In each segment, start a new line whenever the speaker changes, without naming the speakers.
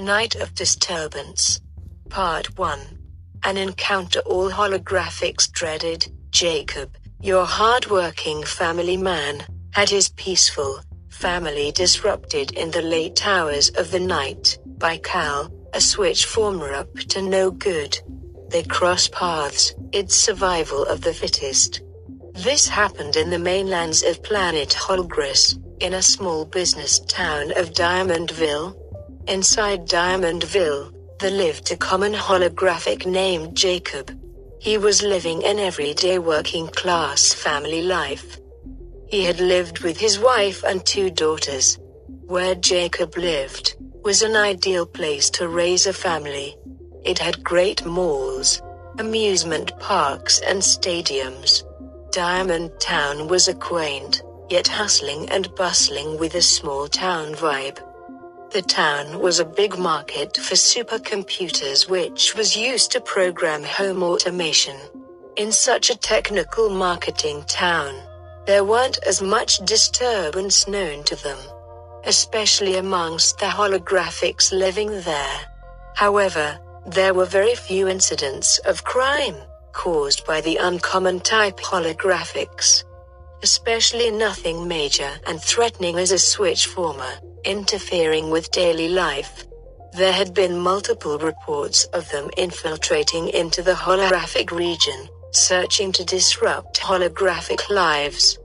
Night of Disturbance. Part 1. An encounter all holographics dreaded. Jacob, your hard-working family man, had his peaceful family disrupted in the late hours of the night by Cal, a switch former up to no good. They cross paths, it's survival of the fittest. This happened in the mainlands of planet Holgris, in a small business town of Diamondville. Inside Diamondville, there lived a common holographic named Jacob. He was living an everyday working class family life. He had lived with his wife and two daughters. Where Jacob lived was an ideal place to raise a family. It had great malls, amusement parks, and stadiums. Diamond Town was a quaint, yet hustling and bustling with a small town vibe. The town was a big market for supercomputers, which was used to program home automation. In such a technical marketing town, there weren't as much disturbance known to them, especially amongst the holographics living there. However, there were very few incidents of crime caused by the uncommon type holographics. Especially nothing major and threatening as a switch former, interfering with daily life. There had been multiple reports of them infiltrating into the holographic region, searching to disrupt holographic lives,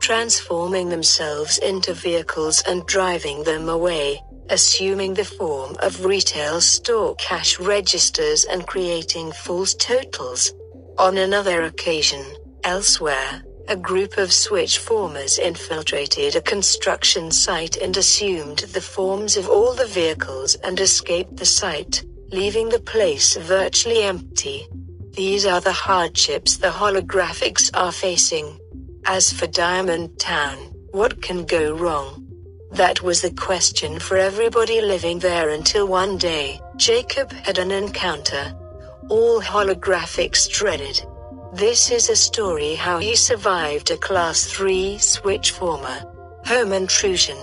transforming themselves into vehicles and driving them away, assuming the form of retail store cash registers and creating false totals. On another occasion, elsewhere, a group of switch formers infiltrated a construction site and assumed the forms of all the vehicles and escaped the site, leaving the place virtually empty. These are the hardships the holographics are facing. As for Diamond Town, what can go wrong? That was the question for everybody living there until one day, Jacob had an encounter. All holographics dreaded. This is a story how he survived a Class 3 switch former home intrusion.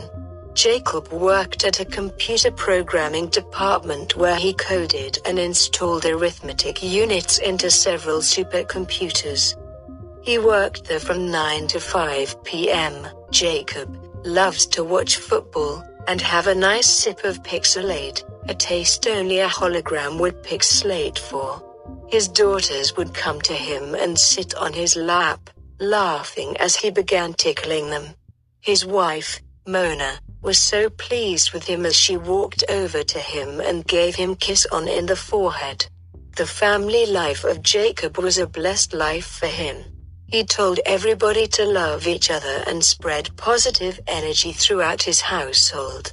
Jacob worked at a computer programming department where he coded and installed arithmetic units into several supercomputers. He worked there from 9 to 5 p.m. Jacob loves to watch football and have a nice sip of Pixelate, a taste only a hologram would pixelate for. His daughters would come to him and sit on his lap, laughing as he began tickling them. His wife, Mona, was so pleased with him as she walked over to him and gave him kiss on in the forehead. The family life of Jacob was a blessed life for him. He told everybody to love each other and spread positive energy throughout his household.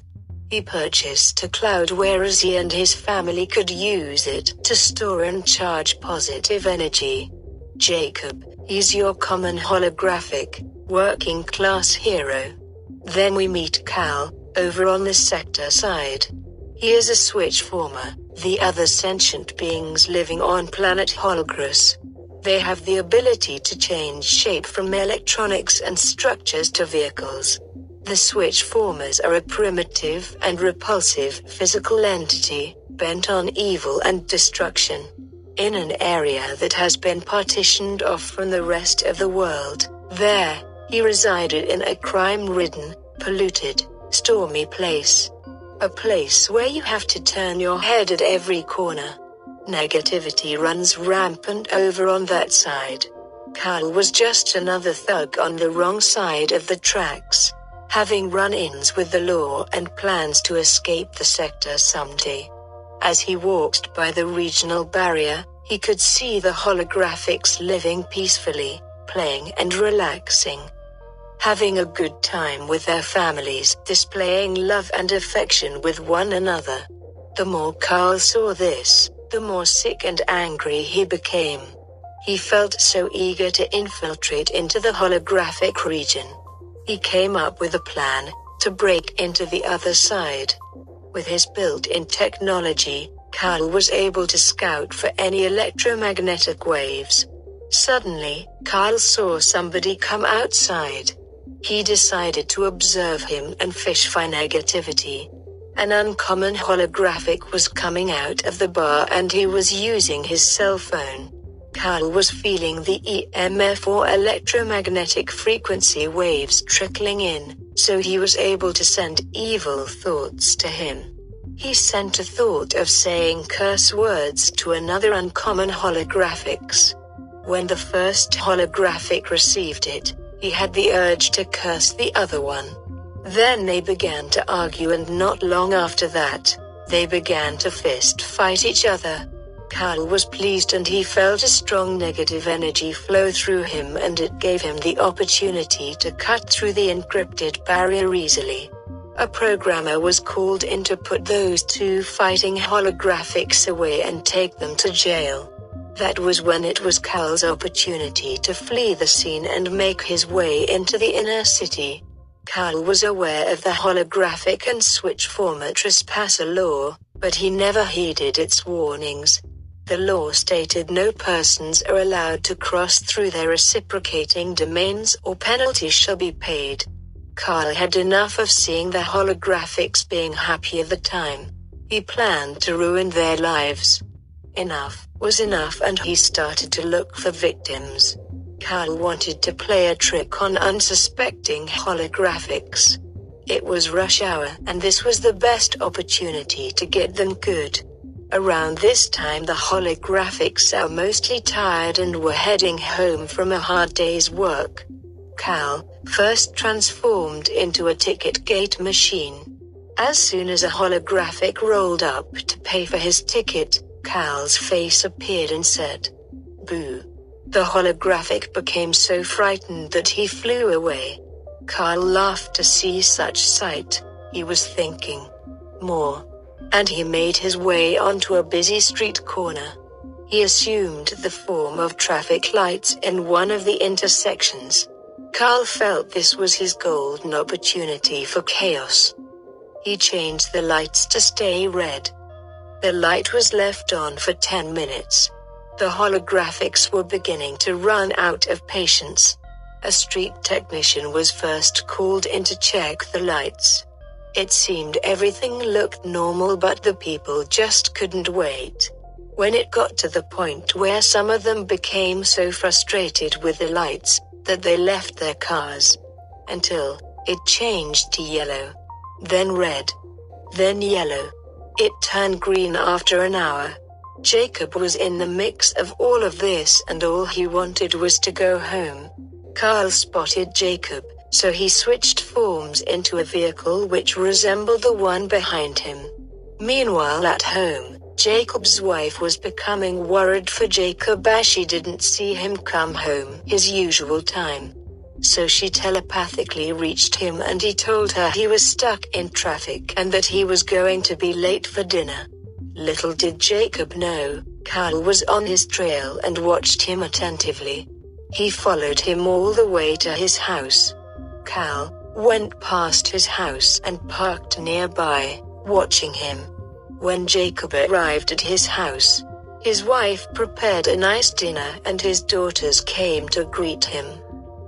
He purchased a cloud whereas he and his family could use it to store and charge positive energy. Jacob, he's your common holographic, working class hero. Then we meet Cal, over on the sector side. He is a switch former, the other sentient beings living on planet Holgris. They have the ability to change shape from electronics and structures to vehicles. The switch formers are a primitive and repulsive physical entity, bent on evil and destruction. In an area that has been partitioned off from the rest of the world, there, he resided in a crime-ridden, polluted, stormy place. A place where you have to turn your head at every corner. Negativity runs rampant over on that side. Carl was just another thug on the wrong side of the tracks, having run ins with the law and plans to escape the sector someday. As he walked by the regional barrier, he could see the holographics living peacefully, playing and relaxing. Having a good time with their families, displaying love and affection with one another. The more Carl saw this, the more sick and angry he became. He felt so eager to infiltrate into the holographic region. He came up with a plan to break into the other side. With his built in technology, Carl was able to scout for any electromagnetic waves. Suddenly, Carl saw somebody come outside. He decided to observe him and fish for negativity. An uncommon holographic was coming out of the bar and he was using his cell phone. Carl was feeling the EMF or electromagnetic frequency waves trickling in, so he was able to send evil thoughts to him. He sent a thought of saying curse words to another uncommon holographics. When the first holographic received it, he had the urge to curse the other one. Then they began to argue and not long after that, they began to fist fight each other. Carl was pleased and he felt a strong negative energy flow through him and it gave him the opportunity to cut through the encrypted barrier easily. A programmer was called in to put those two fighting holographics away and take them to jail. That was when it was Carl's opportunity to flee the scene and make his way into the inner city. Carl was aware of the holographic and switch former trespasser law, but he never heeded its warnings. The law stated no persons are allowed to cross through their reciprocating domains or penalties shall be paid. Carl had enough of seeing the holographics being happy at the time. He planned to ruin their lives. Enough was enough and he started to look for victims. Carl wanted to play a trick on unsuspecting holographics. It was rush hour and this was the best opportunity to get them good. Around this time the holographics are mostly tired and were heading home from a hard day's work. Cal first transformed into a ticket gate machine. As soon as a holographic rolled up to pay for his ticket, Cal's face appeared and said, Boo. The holographic became so frightened that he flew away. Carl laughed to see such sight. He was thinking, more and he made his way onto a busy street corner. He assumed the form of traffic lights in one of the intersections. Carl felt this was his golden opportunity for chaos. He changed the lights to stay red. The light was left on for 10 minutes. The holographics were beginning to run out of patience. A street technician was first called in to check the lights. It seemed everything looked normal, but the people just couldn't wait. When it got to the point where some of them became so frustrated with the lights that they left their cars until it changed to yellow, then red, then yellow. It turned green after an hour. Jacob was in the mix of all of this and all he wanted was to go home. Carl spotted Jacob so he switched forms into a vehicle which resembled the one behind him. Meanwhile, at home, Jacob's wife was becoming worried for Jacob as she didn't see him come home his usual time. So she telepathically reached him and he told her he was stuck in traffic and that he was going to be late for dinner. Little did Jacob know, Carl was on his trail and watched him attentively. He followed him all the way to his house. Cal went past his house and parked nearby, watching him. When Jacob arrived at his house, his wife prepared a nice dinner and his daughters came to greet him.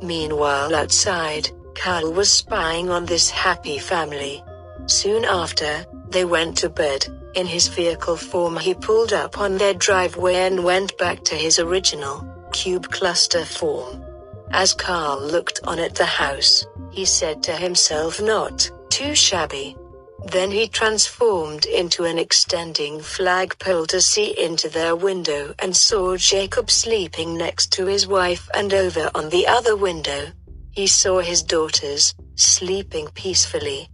Meanwhile, outside, Cal was spying on this happy family. Soon after, they went to bed. In his vehicle form, he pulled up on their driveway and went back to his original cube cluster form. As Carl looked on at the house, he said to himself not too shabby. Then he transformed into an extending flagpole to see into their window and saw Jacob sleeping next to his wife and over on the other window. He saw his daughters, sleeping peacefully.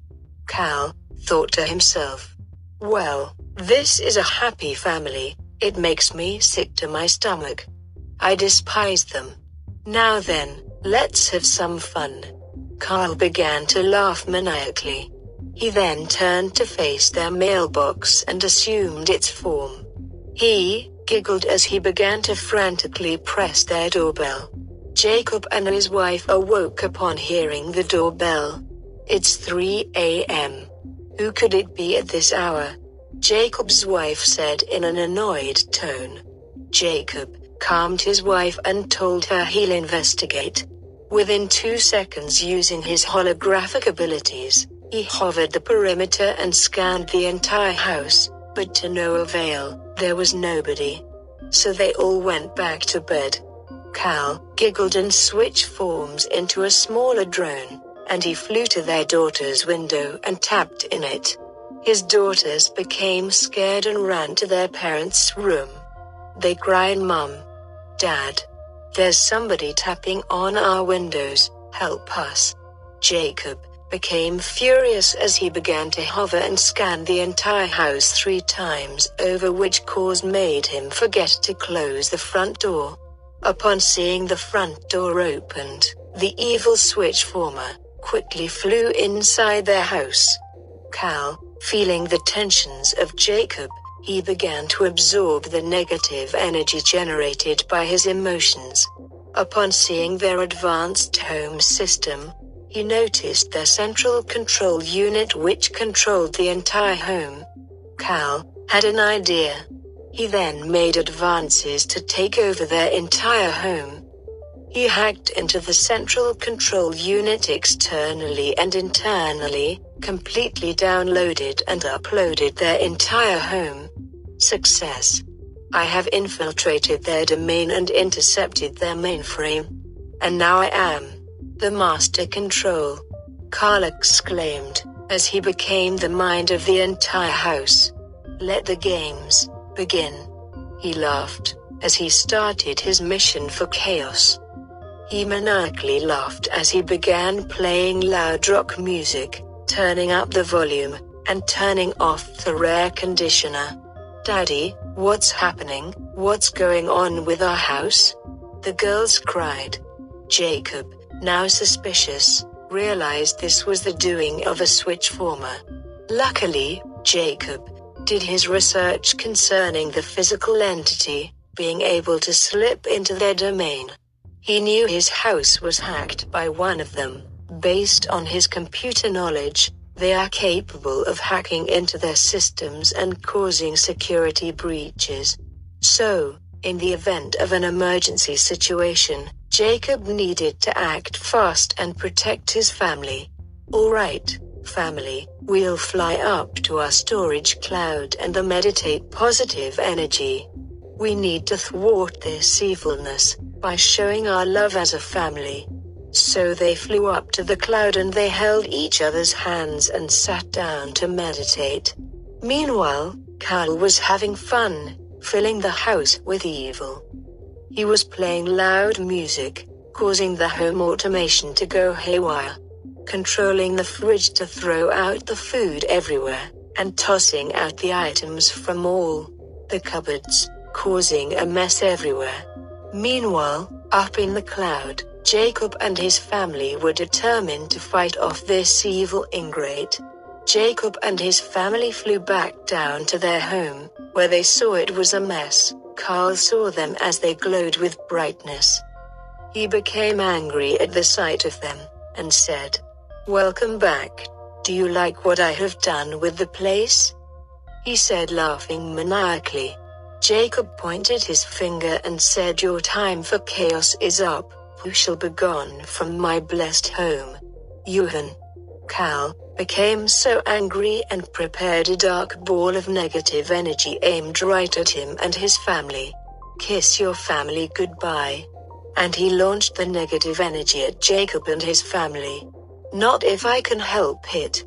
Cal thought to himself, Well, this is a happy family, it makes me sick to my stomach. I despise them. Now then, let's have some fun. Carl began to laugh maniacally. He then turned to face their mailbox and assumed its form. He giggled as he began to frantically press their doorbell. Jacob and his wife awoke upon hearing the doorbell. It's 3 a.m. Who could it be at this hour? Jacob's wife said in an annoyed tone. Jacob, calmed his wife and told her he'll investigate. Within two seconds using his holographic abilities, He hovered the perimeter and scanned the entire house, but to no avail, there was nobody. So they all went back to bed. Cal giggled and switched forms into a smaller drone, and he flew to their daughter's window and tapped in it. His daughters became scared and ran to their parents' room. They cried, Mum, Dad, there's somebody tapping on our windows, help us. Jacob became furious as he began to hover and scan the entire house three times over which cause made him forget to close the front door. Upon seeing the front door opened, the evil switch former quickly flew inside their house. Cal, feeling the tensions of Jacob, he began to absorb the negative energy generated by his emotions. Upon seeing their advanced home system, he noticed their central control unit which controlled the entire home. Cal had an idea. He then made advances to take over their entire home. He hacked into the central control unit externally and internally, completely downloaded and uploaded their entire home. Success. I have infiltrated their domain and intercepted their mainframe. And now I am the master control. Carl exclaimed, as he became the mind of the entire house. Let the games begin. He laughed as he started his mission for chaos. He maniacally laughed as he began playing loud rock music, turning up the volume, and turning off the air conditioner. Daddy, what's happening? What's going on with our house? The girls cried. Jacob, now suspicious, realized this was the doing of a switch former. Luckily, Jacob did his research concerning the physical entity, being able to slip into their domain. He knew his house was hacked by one of them. Based on his computer knowledge, they are capable of hacking into their systems and causing security breaches. So, in the event of an emergency situation, Jacob needed to act fast and protect his family. Alright, family, we'll fly up to our storage cloud and the meditate positive energy. We need to thwart this evilness by showing our love as a family. So they flew up to the cloud and they held each other's hands and sat down to meditate. Meanwhile, Carl was having fun, filling the house with evil. He was playing loud music, causing the home automation to go haywire, controlling the fridge to throw out the food everywhere, and tossing out the items from all the cupboards, causing a mess everywhere. Meanwhile, up in the cloud, Jacob and his family were determined to fight off this evil ingrate. Jacob and his family flew back down to their home, where they saw it was a mess. Carl saw them as they glowed with brightness. He became angry at the sight of them, and said, Welcome back. Do you like what I have done with the place? He said, laughing maniacally. Jacob pointed his finger and said, Your time for chaos is up. Who shall be gone from my blessed home? Johan. Cal became so angry and prepared a dark ball of negative energy aimed right at him and his family. Kiss your family goodbye. And he launched the negative energy at Jacob and his family. Not if I can help it.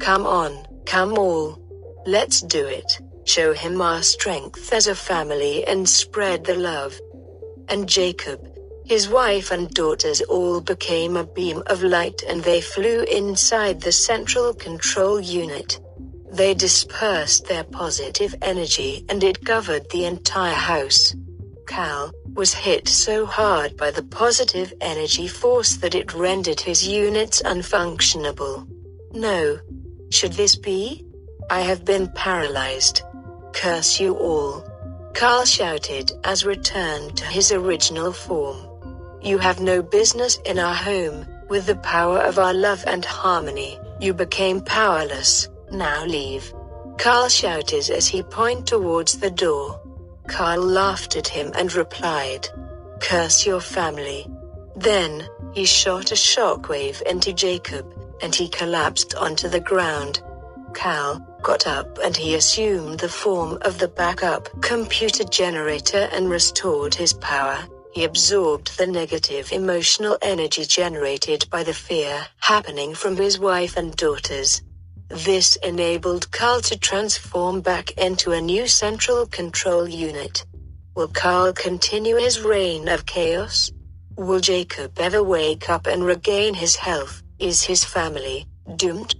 Come on, come all. Let's do it. Show him our strength as a family and spread the love. And Jacob, his wife and daughters all became a beam of light and they flew inside the central control unit. They dispersed their positive energy and it covered the entire house. Cal was hit so hard by the positive energy force that it rendered his units unfunctionable. No. Should this be? I have been paralyzed. Curse you all. Carl shouted as returned to his original form. You have no business in our home, with the power of our love and harmony, you became powerless, now leave. Carl shouted as he pointed towards the door. Carl laughed at him and replied, Curse your family. Then, he shot a shockwave into Jacob, and he collapsed onto the ground. Cal got up and he assumed the form of the backup computer generator and restored his power. He absorbed the negative emotional energy generated by the fear happening from his wife and daughters. This enabled Carl to transform back into a new central control unit. Will Carl continue his reign of chaos? Will Jacob ever wake up and regain his health? Is his family doomed?